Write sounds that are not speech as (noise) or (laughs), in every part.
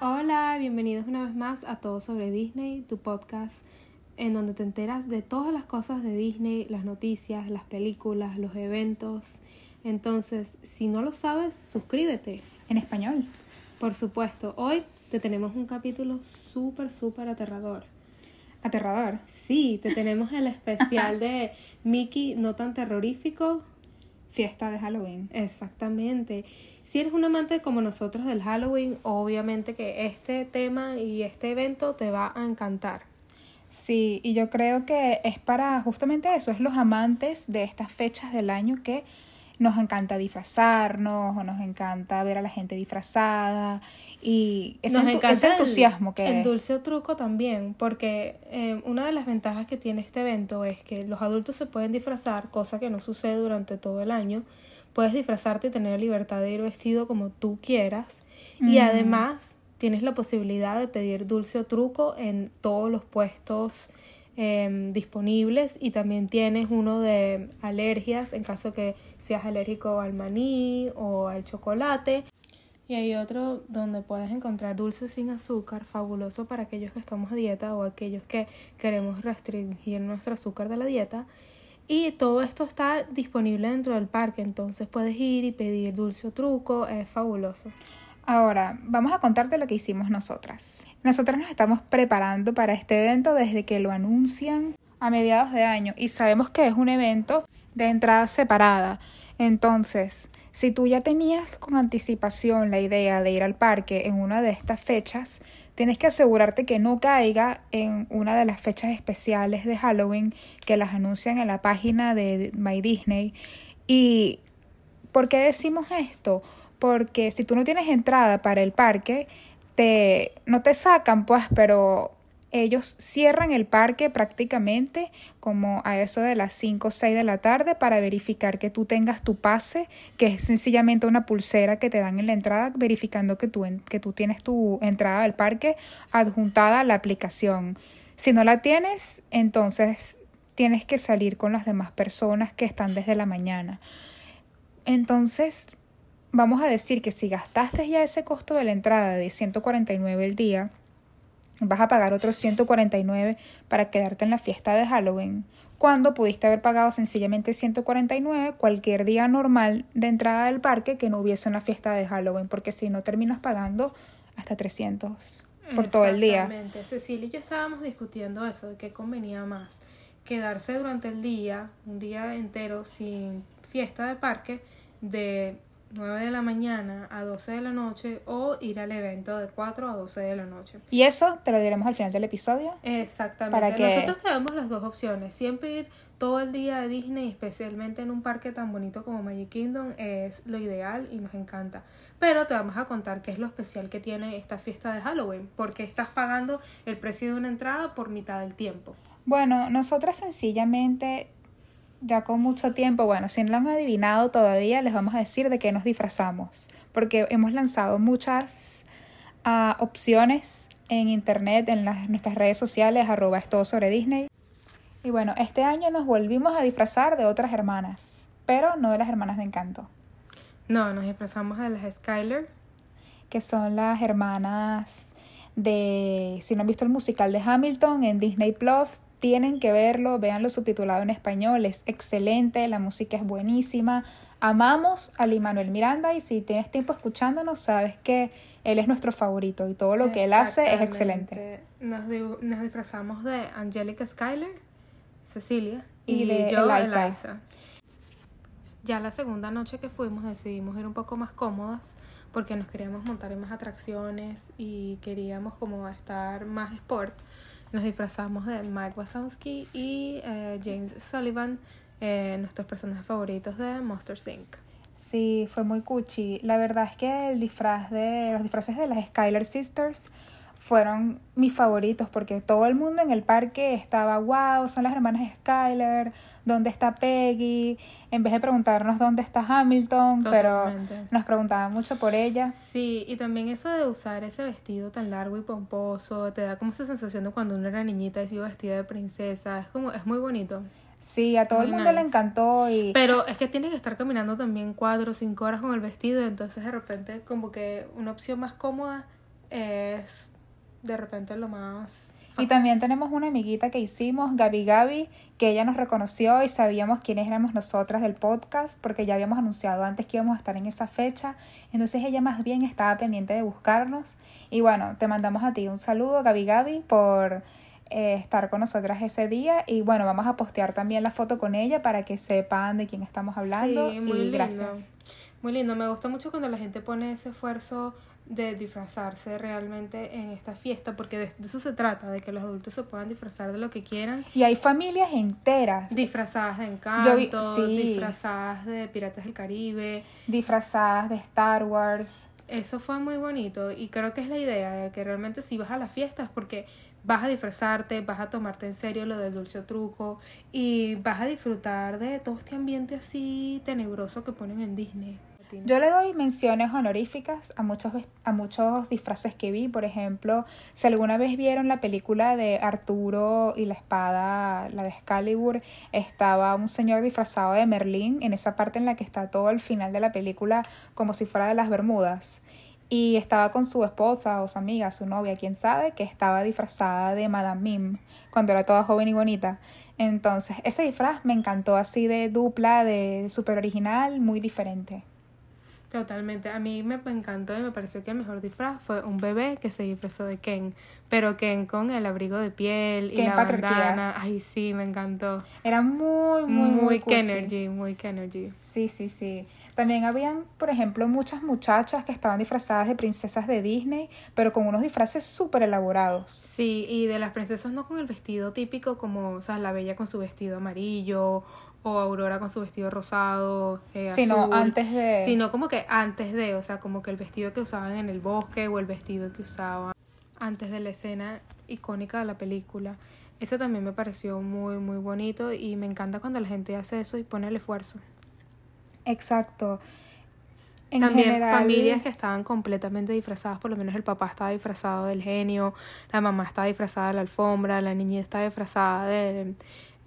Hola, bienvenidos una vez más a Todo sobre Disney, tu podcast en donde te enteras de todas las cosas de Disney, las noticias, las películas, los eventos. Entonces, si no lo sabes, suscríbete. En español. Por supuesto, hoy te tenemos un capítulo súper, súper aterrador. Aterrador. Sí, te tenemos el especial (laughs) de Mickey no tan terrorífico. Fiesta de Halloween. Exactamente. Si eres un amante como nosotros del Halloween, obviamente que este tema y este evento te va a encantar. Sí, y yo creo que es para justamente eso, es los amantes de estas fechas del año que nos encanta disfrazarnos o nos encanta ver a la gente disfrazada y ese, entusiasmo que... El dulce o truco también, porque eh, una de las ventajas que tiene este evento es que los adultos se pueden disfrazar, cosa que no sucede durante todo el año. Puedes disfrazarte y tener la libertad de ir vestido como tú quieras. Y además tienes la posibilidad de pedir dulce o truco en todos los puestos em, disponibles y también tienes uno de alergias en caso que seas alérgico al maní o al chocolate. Y hay otro donde puedes encontrar dulces sin azúcar, fabuloso para aquellos que estamos a dieta o aquellos que queremos restringir nuestro azúcar de la dieta. Y todo esto está disponible dentro del parque, entonces puedes ir y pedir dulce o truco, es fabuloso. Ahora, vamos a contarte lo que hicimos nosotras. Nosotras nos estamos preparando para este evento desde que lo anuncian a mediados de año y sabemos que es un evento de entrada separada. Entonces, si tú ya tenías con anticipación la idea de ir al parque en una de estas fechas, tienes que asegurarte que no caiga en una de las fechas especiales de Halloween que las anuncian en la página de My Disney. ¿Y por qué decimos esto? porque si tú no tienes entrada para el parque, te, no te sacan, pues, pero ellos cierran el parque prácticamente como a eso de las 5 o 6 de la tarde para verificar que tú tengas tu pase, que es sencillamente una pulsera que te dan en la entrada, verificando que tú, que tú tienes tu entrada al parque adjuntada a la aplicación. Si no la tienes, entonces tienes que salir con las demás personas que están desde la mañana. Entonces, vamos a decir que si gastaste ya ese costo de la entrada de 149 el día, vas a pagar otros 149 para quedarte en la fiesta de Halloween, cuando pudiste haber pagado sencillamente 149 cualquier día normal de entrada del parque que no hubiese una fiesta de Halloween, porque si no terminas pagando hasta 300 por todo el día. Exactamente. Cecilia y yo estábamos discutiendo eso, de qué convenía más, quedarse durante el día, un día entero sin fiesta de parque, de 9 de la mañana a 12 de la noche o ir al evento de 4 a 12 de la noche. Y eso te lo diremos al final del episodio. Exactamente. Para que... Nosotros tenemos las dos opciones. Siempre ir todo el día a Disney, especialmente en un parque tan bonito como Magic Kingdom, es lo ideal y nos encanta. Pero te vamos a contar qué es lo especial que tiene esta fiesta de Halloween, porque estás pagando el precio de una entrada por mitad del tiempo. Bueno, nosotras sencillamente ya con mucho tiempo, bueno, si no lo han adivinado todavía, les vamos a decir de qué nos disfrazamos, porque hemos lanzado muchas ah, opciones en internet, en las, nuestras redes sociales, arroba es todo sobre Disney. Y bueno, este año nos volvimos a disfrazar de otras hermanas, pero no de las hermanas de Encanto. No, nos disfrazamos de las Skyler. Que son las hermanas de, si no han visto el musical de Hamilton en Disney Plus, tienen que verlo, veanlo subtitulado en español, es excelente, la música es buenísima. Amamos a Manuel Miranda y si tienes tiempo escuchándonos, sabes que él es nuestro favorito y todo lo que él hace es excelente. Nos, nos disfrazamos de Angelica Skyler, Cecilia y, de yo, Eliza. Ya la segunda noche que fuimos decidimos ir un poco más cómodas porque nos queríamos montar en más atracciones y queríamos como estar más sport nos disfrazamos de Mike Wazowski y eh, James Sullivan, eh, nuestros personajes favoritos de Monster Inc. Sí, fue muy cuchi. La verdad es que el disfraz de los disfraces de las Skyler Sisters fueron mis favoritos porque todo el mundo en el parque estaba, wow, son las hermanas Skyler, ¿dónde está Peggy? En vez de preguntarnos dónde está Hamilton, pero nos preguntaban mucho por ella. Sí, y también eso de usar ese vestido tan largo y pomposo, te da como esa sensación de cuando uno era niñita y se iba vestida de princesa, es como, es muy bonito. Sí, a todo el mundo le encantó y... Pero es que tienes que estar caminando también cuatro o cinco horas con el vestido, entonces de repente como que una opción más cómoda es de repente lo más... Y también tenemos una amiguita que hicimos, Gaby Gaby, que ella nos reconoció y sabíamos quiénes éramos nosotras del podcast, porque ya habíamos anunciado antes que íbamos a estar en esa fecha. Entonces ella más bien estaba pendiente de buscarnos. Y bueno, te mandamos a ti un saludo, Gaby Gaby, por eh, estar con nosotras ese día. Y bueno, vamos a postear también la foto con ella para que sepan de quién estamos hablando. Sí, muy y lindo. gracias. Muy lindo, me gusta mucho cuando la gente pone ese esfuerzo de disfrazarse realmente en esta fiesta, porque de, eso se trata, de que los adultos se puedan disfrazar de lo que quieran. Y hay familias enteras Disfrazadas de encanto, vi- sí. disfrazadas de piratas del Caribe. disfrazadas de Star Wars. Eso fue muy bonito y creo que es la idea de que realmente si vas a las fiestas porque vas a disfrazarte, vas a tomarte en serio lo del dulce truco y vas a disfrutar de todo este ambiente así tenebroso que ponen en Disney. Yo le doy menciones honoríficas a muchos, a muchos disfraces que vi. Por ejemplo, si alguna vez vieron la película de Arturo y la espada, la de Excalibur, estaba un señor disfrazado de Merlín en esa parte en la que está todo el final de la película como si fuera de las Bermudas. Y estaba con su esposa o su amiga, su novia, quién sabe, que estaba disfrazada de Madame Mim cuando era toda joven y bonita. Entonces, ese disfraz me encantó así de dupla, de súper original, muy diferente. Totalmente. A mí me encantó y me pareció que el mejor disfraz fue un bebé que se disfrazó de Ken. Pero Ken con el abrigo de piel y la bandana. Ay, sí, me encantó. Era muy, muy, Muy, muy, Ken cuchi. Energy, muy Ken Energy. Sí, sí, sí. También habían, por ejemplo, muchas muchachas que estaban disfrazadas de princesas de Disney, pero con unos disfraces súper elaborados. Sí, y de las princesas no con el vestido típico como, o sea, la bella con su vestido amarillo o Aurora con su vestido rosado, eh, Sino azul, antes de... Sino como que antes de, o sea, como que el vestido que usaban en el bosque o el vestido que usaban antes de la escena icónica de la película. Ese también me pareció muy, muy bonito y me encanta cuando la gente hace eso y pone el esfuerzo. Exacto. En También general, familias que estaban completamente disfrazadas, por lo menos el papá estaba disfrazado del genio, la mamá estaba disfrazada de la alfombra, la niña estaba disfrazada de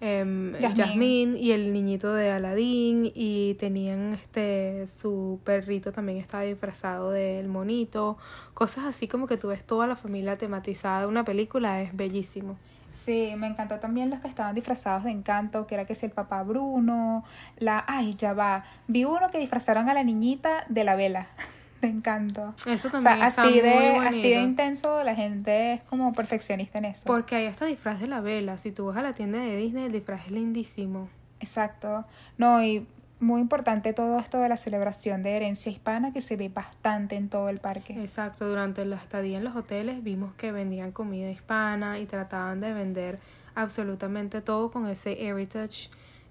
em, Yasmín. Yasmín y el niñito de Aladín y tenían este su perrito también estaba disfrazado del monito, cosas así como que tú ves toda la familia tematizada de una película, es bellísimo. Sí, me encantó también los que estaban disfrazados de encanto, que era que si el papá Bruno, la... Ay, ya va. Vi uno que disfrazaron a la niñita de la vela, (laughs) de encanto. Eso O también sea, está así muy de, bonito. así de intenso, la gente es como perfeccionista en eso. Porque hay hasta disfraz de la vela. Si tú vas a la tienda de Disney, el disfraz es lindísimo. Exacto. No, y muy importante todo esto de la celebración de herencia hispana que se ve bastante en todo el parque. Exacto, durante la estadía en los hoteles vimos que vendían comida hispana y trataban de vender absolutamente todo con ese heritage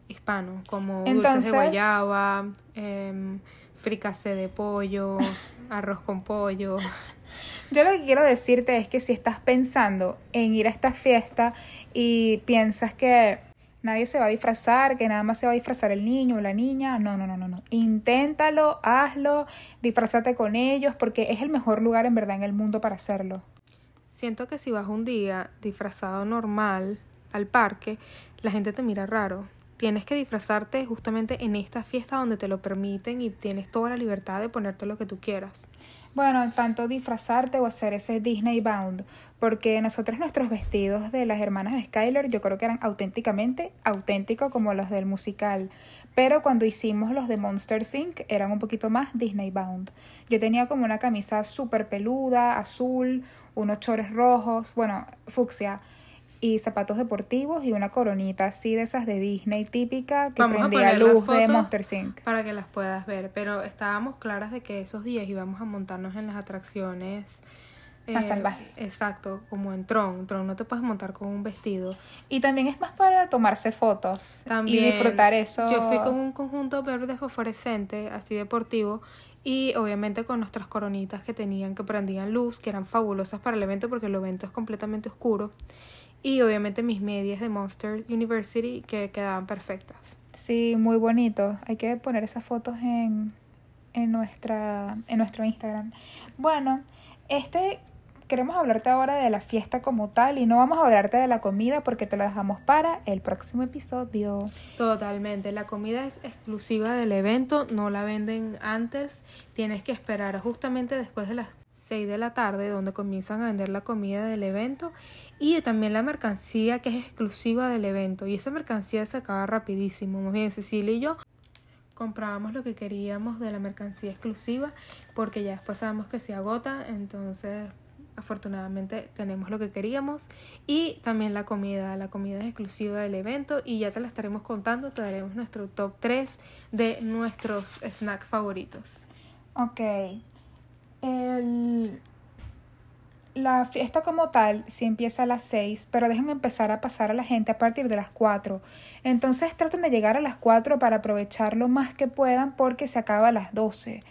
hispano, como dulces Entonces- de guayaba, em, fricasé de pollo, (laughs) arroz con pollo. Yo lo que quiero decirte es que si estás pensando en ir a esta fiesta y piensas que nadie se va a disfrazar, que nada más se va a disfrazar el niño o la niña, no, no, no, no, no. Inténtalo, hazlo, disfrázate con ellos porque es el mejor lugar en verdad en el mundo para hacerlo. Siento que si vas un día disfrazado normal al parque, la gente te mira raro. Tienes que disfrazarte justamente en esta fiesta donde te lo permiten y tienes toda la libertad de ponerte lo que tú quieras. Bueno, tanto disfrazarte o hacer ese Disney Bound, porque nosotros nuestros vestidos de las hermanas de Skyler yo creo que eran auténticamente auténticos como los del musical, pero cuando hicimos los de Monster Inc. eran un poquito más Disney Bound. Yo tenía como una camisa súper peluda, azul, unos chores rojos, bueno, fucsia, y zapatos deportivos y una coronita así de esas de Disney típica que Vamos prendía luz de. Monster Inc. para que las puedas ver, pero estábamos claras de que esos días íbamos a montarnos en las atracciones Más salvajes. Exacto, como en Tron. Tron no te puedes montar con un vestido. Y también es más para tomarse fotos También y disfrutar eso. Yo fui con un conjunto verde fosforescente, así deportivo, y obviamente con nuestras coronitas que tenían, que prendían luz, que eran fabulosas para el evento porque el evento es completamente oscuro. Y obviamente mis medias de Monster University que quedaban perfectas. Sí, muy bonito. Hay que poner esas fotos en, en, nuestra, en nuestro Instagram. Bueno, este queremos hablarte ahora de la fiesta como tal y no vamos a hablarte de la comida porque te lo dejamos para el próximo episodio. Totalmente, la comida es exclusiva del evento, no la venden antes, tienes que esperar justamente después de las 6 de la tarde donde comienzan a vender la comida del evento y también la mercancía que es exclusiva del evento y esa mercancía se acaba rapidísimo. Muy bien, Cecilia y yo comprábamos lo que queríamos de la mercancía exclusiva porque ya después sabemos que se agota, entonces afortunadamente tenemos lo que queríamos y también la comida, la comida es exclusiva del evento y ya te la estaremos contando, te daremos nuestro top 3 de nuestros snacks favoritos. Ok. El, la fiesta como tal sí empieza a las 6, pero dejan empezar a pasar a la gente a partir de las 4. Entonces traten de llegar a las 4 para aprovechar lo más que puedan porque se acaba a las 12.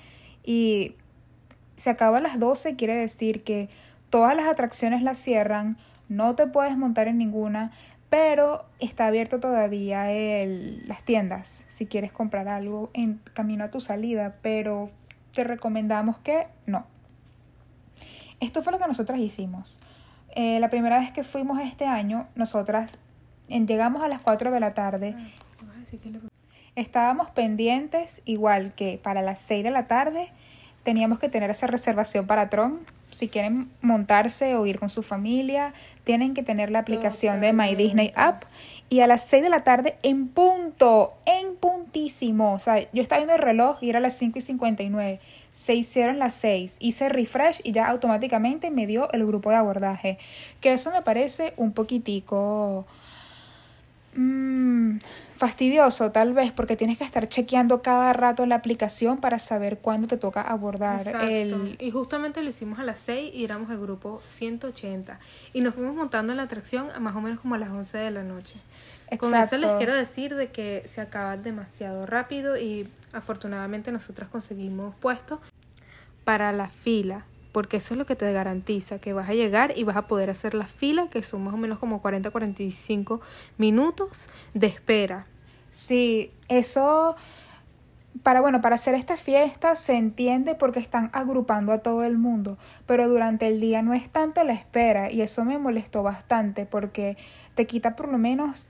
Y se acaba a las 12 quiere decir que todas las atracciones las cierran, no te puedes montar en ninguna, pero está abierto todavía el, las tiendas si quieres comprar algo en camino a tu salida, pero recomendamos que no. Esto fue lo que nosotras hicimos. Eh, la primera vez que fuimos este año, nosotras llegamos a las 4 de la tarde. Estábamos pendientes, igual que para las 6 de la tarde, teníamos que tener esa reservación para Tron. Si quieren montarse o ir con su familia, tienen que tener la aplicación de My Disney App. Y a las 6 de la tarde, en punto, en puntísimo. O sea, yo estaba viendo el reloj y era las 5 y 59 se hicieron las seis, hice refresh y ya automáticamente me dio el grupo de abordaje. Que eso me parece un poquitico mmm, fastidioso tal vez porque tienes que estar chequeando cada rato la aplicación para saber cuándo te toca abordar. El... Y justamente lo hicimos a las 6 y éramos el grupo 180 y nos fuimos montando en la atracción a más o menos como a las 11 de la noche. Con eso les quiero decir de que se acaba demasiado rápido y afortunadamente nosotros conseguimos puestos para la fila, porque eso es lo que te garantiza que vas a llegar y vas a poder hacer la fila, que son más o menos como 40-45 minutos de espera. Sí, eso para bueno, para hacer esta fiesta se entiende porque están agrupando a todo el mundo, pero durante el día no es tanto la espera y eso me molestó bastante porque te quita por lo menos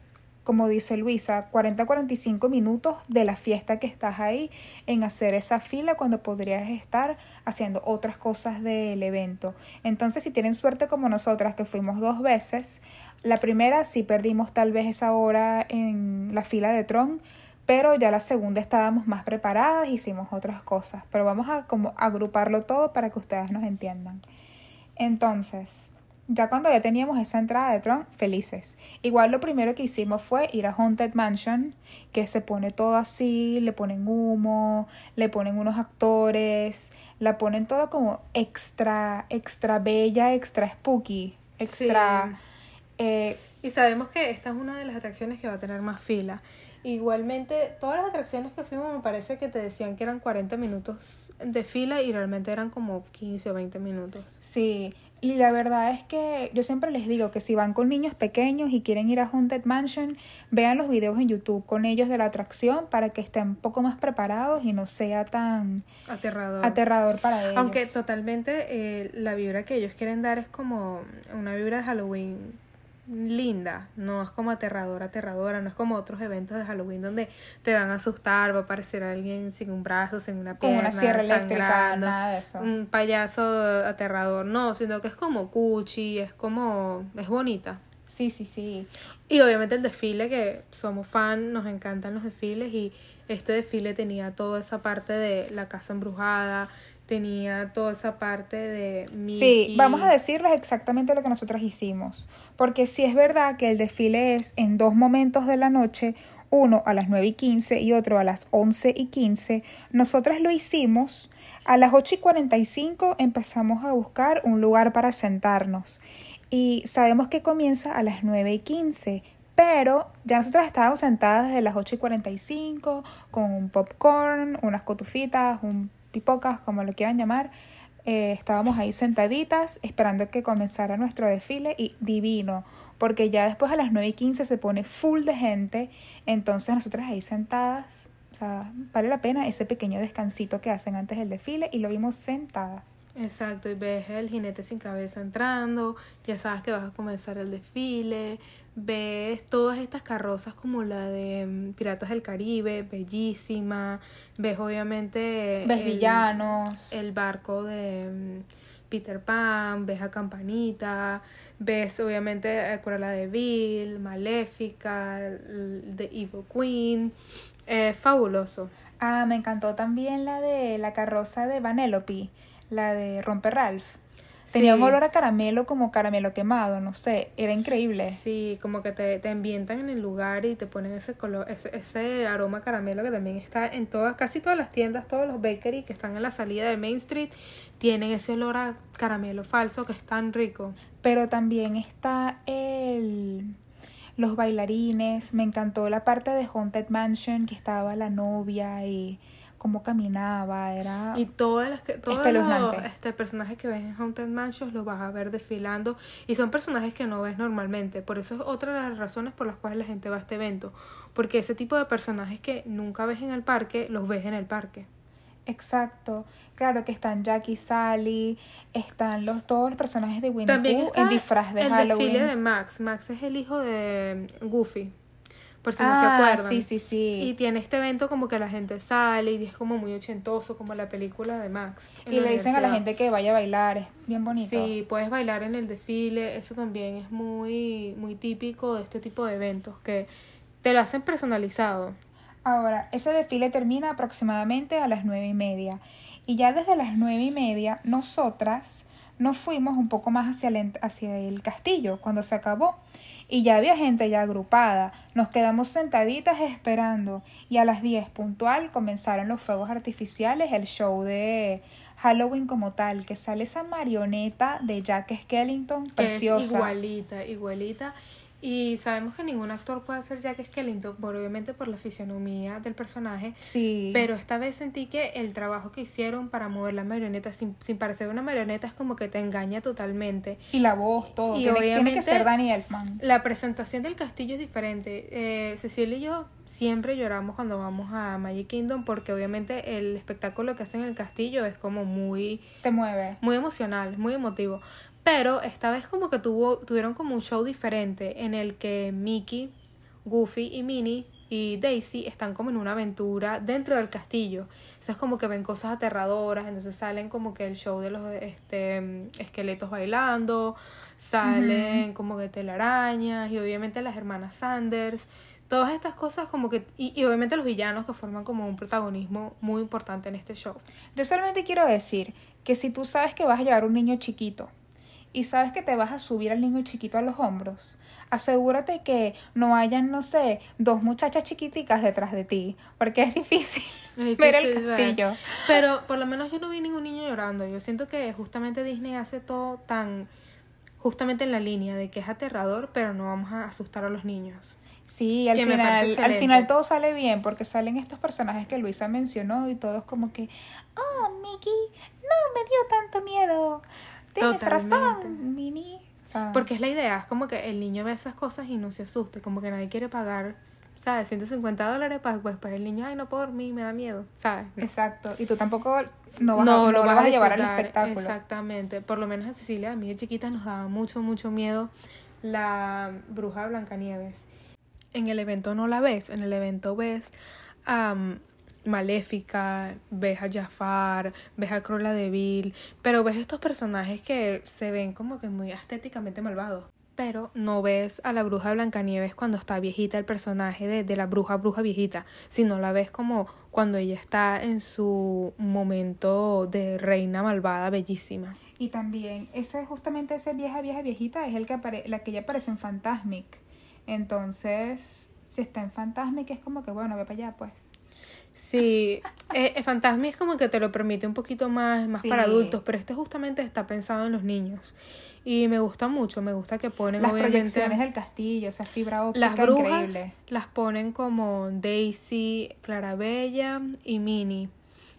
como dice Luisa, 40-45 minutos de la fiesta que estás ahí en hacer esa fila cuando podrías estar haciendo otras cosas del evento. Entonces, si tienen suerte como nosotras, que fuimos dos veces, la primera sí perdimos tal vez esa hora en la fila de Tron, pero ya la segunda estábamos más preparadas, hicimos otras cosas, pero vamos a como agruparlo todo para que ustedes nos entiendan. Entonces, ya cuando ya teníamos esa entrada de Tron, felices. Igual lo primero que hicimos fue ir a Haunted Mansion, que se pone todo así, le ponen humo, le ponen unos actores, la ponen toda como extra, extra bella, extra spooky, extra... Eh, y sabemos que esta es una de las atracciones que va a tener más fila. Igualmente, todas las atracciones que fuimos me parece que te decían que eran 40 minutos de fila y realmente eran como 15 o 20 minutos. Sí, y la verdad es que yo siempre les digo que si van con niños pequeños y quieren ir a Haunted Mansion, vean los videos en YouTube con ellos de la atracción para que estén un poco más preparados y no sea tan aterrador, aterrador para ellos. Aunque totalmente eh, la vibra que ellos quieren dar es como una vibra de Halloween linda, no es como aterradora, aterradora, no es como otros eventos de Halloween donde te van a asustar, va a aparecer alguien sin un brazo, sin una pierna, Con una sierra eléctrica, nada de eso. Un payaso aterrador, no, sino que es como cuchi, es como, es bonita. Sí, sí, sí. Y obviamente el desfile, que somos fan, nos encantan los desfiles y este desfile tenía toda esa parte de la casa embrujada, tenía toda esa parte de Sí, vamos a decirles exactamente lo que nosotras hicimos, porque si es verdad que el desfile es en dos momentos de la noche, uno a las 9 y 15 y otro a las 11 y 15, nosotras lo hicimos. A las 8 y 45 empezamos a buscar un lugar para sentarnos y sabemos que comienza a las 9 y 15, pero ya nosotras estábamos sentadas desde las 8 y 45 con un popcorn, unas cotufitas, un pipocas, como lo quieran llamar, eh, estábamos ahí sentaditas esperando que comenzara nuestro desfile y divino, porque ya después a las 9 y 15 se pone full de gente, entonces nosotras ahí sentadas, sea, vale la pena ese pequeño descansito que hacen antes del desfile y lo vimos sentadas. Exacto, y ves el jinete sin cabeza entrando, ya sabes que vas a comenzar el desfile, ves todas estas carrozas como la de mm, Piratas del Caribe, bellísima, ves obviamente Ves el- villanos. el barco de mm, Peter Pan, ves a Campanita, ves obviamente a Cruella de Vil, Maléfica, The Evil Queen, eh, fabuloso. Ah, me encantó también la de la carroza de Vanellope, la de Romper Ralph. Tenía Sí. un olor a caramelo como caramelo quemado, no sé, era increíble. Sí, como que te, te ambientan en el lugar y te ponen ese color, ese, ese aroma caramelo que también está en todas, casi todas las tiendas, todos los bakery que están en la salida de Main Street, tienen ese olor a caramelo falso que es tan rico. Pero también está el los bailarines, me encantó la parte de Haunted Mansion que estaba la novia y cómo caminaba, era Y todas las que, todos los este, personajes que ves en Haunted Mansions los vas a ver desfilando y son personajes que no ves normalmente. Por eso es otra de las razones por las cuales la gente va a este evento. Porque ese tipo de personajes que nunca ves en el parque, los ves en el parque. Exacto, claro que están Jackie, Sally, están los todos los personajes de Winnie También Pooh en disfraz de el Halloween. desfile de Max. Max es el hijo de Goofy, por si no se ah, acuerdan. sí, sí, sí. Y tiene este evento como que la gente sale y es como muy ochentoso, como la película de Max. Y le dicen a la gente que vaya a bailar, es bien bonito. Sí, puedes bailar en el desfile, eso también es muy, muy típico de este tipo de eventos, que te lo hacen personalizado. Ahora, ese desfile termina aproximadamente a las nueve y media. Y ya desde las nueve y media, nosotras nos fuimos un poco más hacia el, hacia el castillo cuando se acabó. Y ya había gente ya agrupada. Nos quedamos sentaditas esperando. Y a las 10 puntual comenzaron los fuegos artificiales, el show de Halloween como tal, que sale esa marioneta de Jack Skellington, que preciosa. Es igualita, igualita. Y sabemos que ningún actor puede hacer Jack Skellington, por, obviamente por la fisionomía del personaje. Sí. Pero esta vez sentí que el trabajo que hicieron para mover la marioneta sin, sin parecer una marioneta es como que te engaña totalmente. Y la voz, todo. Y tiene, tiene que obviamente- ser Danny Elfman. La presentación del castillo es diferente. Eh, Cecilia y yo siempre lloramos cuando vamos a Magic Kingdom porque obviamente el espectáculo que hacen en el castillo es como muy, Te mueve. muy emocional, muy emotivo. Pero esta vez como que tuvo, tuvieron como un show diferente en el que Mickey, Goofy y Minnie y Daisy están como en una aventura dentro del castillo. O sea, es como que ven cosas aterradoras, entonces salen como que el show de los este, esqueletos bailando, salen como que telarañas y obviamente las hermanas Sanders. Todas estas cosas como que... Y, y obviamente los villanos que forman como un protagonismo muy importante en este show. Yo solamente quiero decir que si tú sabes que vas a llevar un niño chiquito y sabes que te vas a subir al niño chiquito a los hombros, asegúrate que no hayan, no sé, dos muchachas chiquiticas detrás de ti, porque es difícil, Es ver el ver. castillo. Pero por lo menos yo no vi ningún niño llorando. Yo siento que justamente Disney hace todo tan justamente en la línea de que es aterrador, pero no vamos a asustar a los niños. Sí, al final, al final todo sale bien porque salen estos personajes que Luisa mencionó y todos como que, oh, Mickey, no me dio tanto miedo. Tienes Totalmente. razón, Minnie. O sea, Porque es la idea, es como que el niño ve esas cosas y no se asuste, como que nadie quiere pagar, ¿sabes? 150 dólares para pues, pues el niño, ay, no puedo dormir, me da miedo, ¿sabes? Exacto. Y tú tampoco no vas, a, no, no lo vas vas a llevar al espectáculo. Exactamente. Por lo menos a Cecilia, a mí de chiquita nos daba mucho, mucho miedo la bruja de Blancanieves. En el evento no la ves, en el evento ves a Maléfica, ves a Jafar, ves a Cruella de Vil, pero ves estos personajes que se ven como que muy estéticamente malvados. Pero no ves a la bruja de Blancanieves cuando está viejita el personaje de, de la bruja bruja viejita, sino la ves como cuando ella está en su momento de reina malvada bellísima. Y también, ese justamente ese vieja, vieja, viejita es el que apare la que ella aparece en Fantasmic. Entonces, si está en Fantasmic es como que, bueno, ve para allá, pues. Sí, eh, eh, Fantasmi es como que te lo permite un poquito más, más para adultos, pero este justamente está pensado en los niños. Y me gusta mucho, me gusta que ponen Las obviamente proyecciones del castillo, esa fibra óptica las brujas increíble. las ponen como Daisy, Clarabella y Minnie,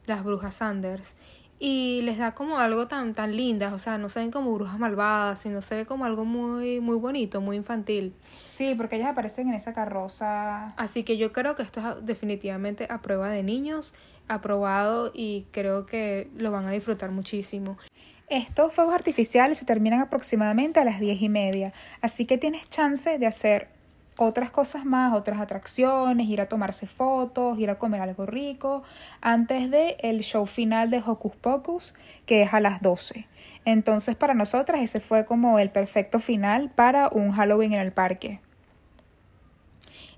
las brujas Sanders. Y les da como algo tan tan lindas, o sea, no se ven como brujas malvadas, sino se ve como algo muy muy bonito, muy infantil. Sí, porque ellas aparecen en esa carroza. Así que yo creo que esto es definitivamente a prueba de niños, aprobado y creo que lo van a disfrutar muchísimo. Estos fuegos artificiales se terminan aproximadamente a las diez y media, así que tienes chance de hacer otras cosas más, otras atracciones, ir a tomarse fotos, ir a comer algo rico, antes de el show final de Hocus Pocus, que es a las 12. Entonces, para nosotras ese fue como el perfecto final para un Halloween en el parque.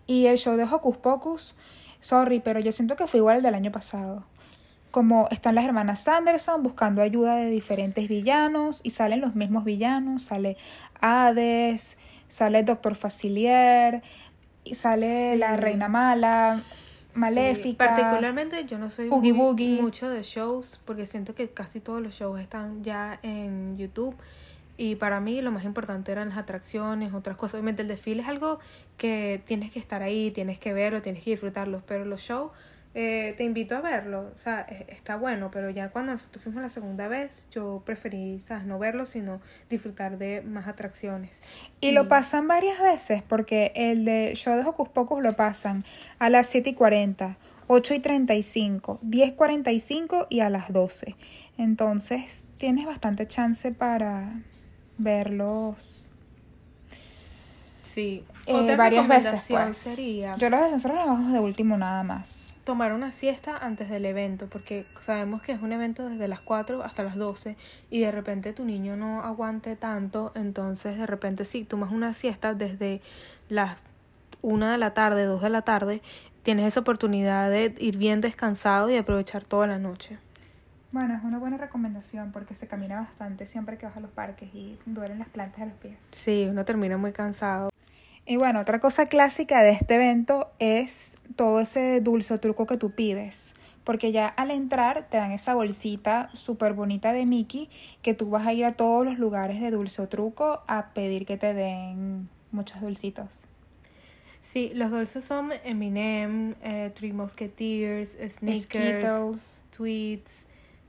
Y el show de Hocus Pocus, sorry, pero yo siento que fue igual al del año pasado. Como están las hermanas Sanderson buscando ayuda de diferentes villanos y salen los mismos villanos, sale Hades, sale el Doctor Facilier, sale la Reina Mala, Maléfica. Particularmente yo no soy mucho de shows porque siento que casi todos los shows están ya en YouTube. Y para mí lo más importante eran las atracciones, otras cosas. Obviamente el desfile es algo que tienes que estar ahí, tienes que verlo, tienes que disfrutarlo. Pero los shows eh, te invito a verlo, o sea, está bueno, pero ya cuando nosotros fuimos la segunda vez, yo preferí, ¿sabes? No verlo, sino disfrutar de más atracciones. Y, lo pasan varias veces, porque el de show de Hocus Pocus lo pasan a las 7 y 40, 8 y 35, 10 y 45 y a las 12. Entonces, tienes bastante chance para verlos. Sí, eh, Otra varias veces pues. sería. Yo los nosotros los bajamos de último nada más tomar una siesta antes del evento, porque sabemos que es un evento desde las 4 hasta las 12 y de repente tu niño no aguante tanto, entonces de repente si tomas una siesta desde las 1 de la tarde, 2 de la tarde, tienes esa oportunidad de ir bien descansado y aprovechar toda la noche. Bueno, es una buena recomendación porque se camina bastante siempre que vas a los parques y duelen las plantas de los pies. Sí, uno termina muy cansado. Y bueno, otra cosa clásica de este evento es todo ese dulce truco que tú pides. Porque ya al entrar te dan esa bolsita súper bonita de Mickey que tú vas a ir a todos los lugares de dulce o truco a pedir que te den muchos dulcitos. Sí, los dulces son Eminem, eh, Three Musketeers, Snickers, Tweets,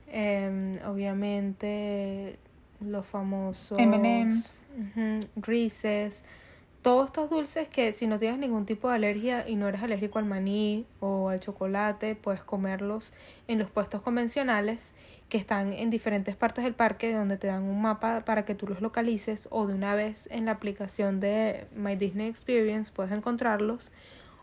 em, obviamente los famosos M&M's, Reese's todos estos dulces que si no tienes ningún tipo de alergia y no eres alérgico al maní o al chocolate, puedes comerlos en los puestos convencionales que están en diferentes partes del parque donde te dan un mapa para que tú los localices o de una vez en la aplicación de My Disney Experience puedes encontrarlos.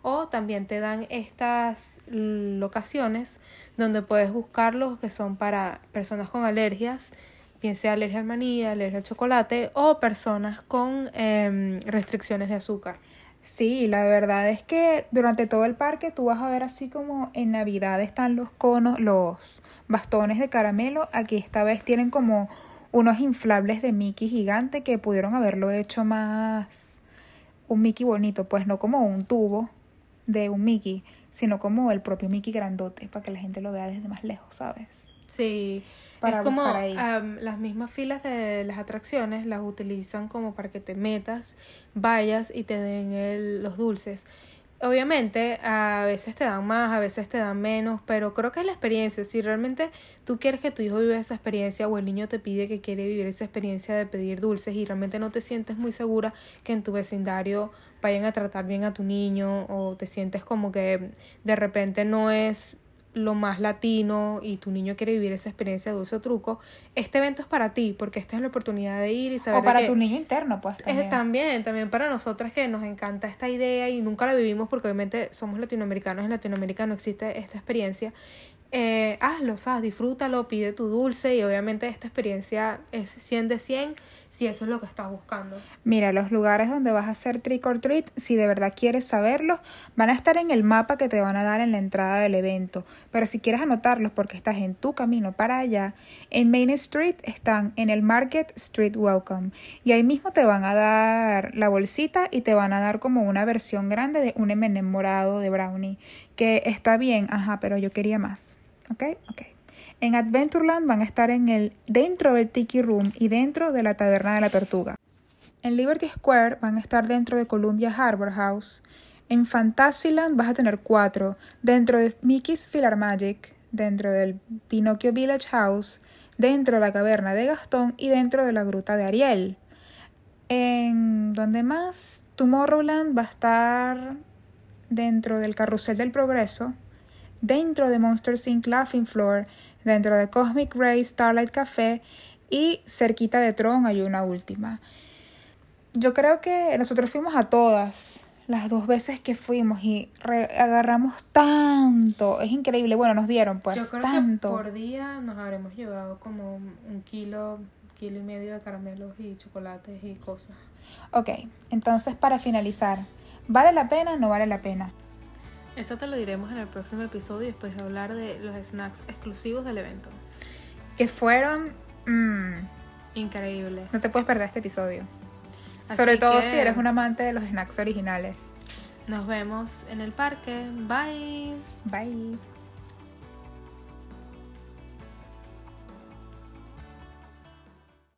O también te dan estas locaciones donde puedes buscarlos que son para personas con alergias bien sea alergia al maní, alergia al chocolate o personas con em, restricciones de azúcar. Sí, la verdad es que durante todo el parque tú vas a ver así como en Navidad están los conos, los bastones de caramelo. Aquí esta vez tienen como unos inflables de Mickey gigante que pudieron haberlo hecho más un Mickey bonito, pues no como un tubo de un Mickey, sino como el propio Mickey grandote, para que la gente lo vea desde más lejos, ¿sabes? Sí, es como las mismas filas de las atracciones las utilizan como para que te metas, vayas y te den los dulces. Obviamente, a veces te dan más, a veces te dan menos, pero creo que es la experiencia. Si realmente tú quieres que tu hijo viva esa experiencia o el niño te pide que quiere vivir esa experiencia de pedir dulces y realmente no te sientes muy segura que en tu vecindario vayan a tratar bien a tu niño o te sientes como que de repente no es lo más latino y tu niño quiere vivir esa experiencia de dulce truco, este evento es para ti, porque esta es la oportunidad de ir y saber. O para tu niño interno, pues. También. Es también, también para nosotras que nos encanta esta idea y nunca la vivimos porque obviamente somos latinoamericanos, en Latinoamérica no existe esta experiencia. Eh, hazlo, ¿sabes? Disfrútalo, pide tu dulce y obviamente esta experiencia es 100 de 100 si eso es lo que estás buscando. Mira, los lugares donde vas a hacer trick or treat, si de verdad quieres saberlo, van a estar en el mapa que te van a dar en la entrada del evento. Pero si quieres anotarlos porque estás en tu camino para allá, en Main Street están en el Market Street Welcome. Y ahí mismo te van a dar la bolsita y te van a dar como una versión grande de un M&M morado de brownie. Que está bien, ajá, pero yo quería más. ¿Ok? Ok. En Adventureland van a estar en el, dentro del Tiki Room y dentro de la Taberna de la Tortuga. En Liberty Square van a estar dentro de Columbia Harbor House. En Fantasyland vas a tener cuatro, dentro de Mickey's Magic, dentro del Pinocchio Village House, dentro de la caverna de Gastón y dentro de la gruta de Ariel. En donde más Tomorrowland va a estar dentro del Carrusel del Progreso, dentro de Monster Inc. Laughing Floor, dentro de Cosmic Ray Starlight Café y cerquita de Tron hay una última. Yo creo que nosotros fuimos a todas las dos veces que fuimos y agarramos tanto. Es increíble. Bueno, nos dieron pues Yo creo tanto. que por día nos habremos llevado como un kilo, kilo y medio de caramelos y chocolates y cosas. Ok, entonces para finalizar, ¿vale la pena o no vale la pena? Eso te lo diremos en el próximo episodio después de hablar de los snacks exclusivos del evento. Que fueron... mm, Increíbles. no te puedes perder este episodio. Así Sobre todo que si eres un amante de los snacks originales. Nos vemos en el parque. Bye. Bye.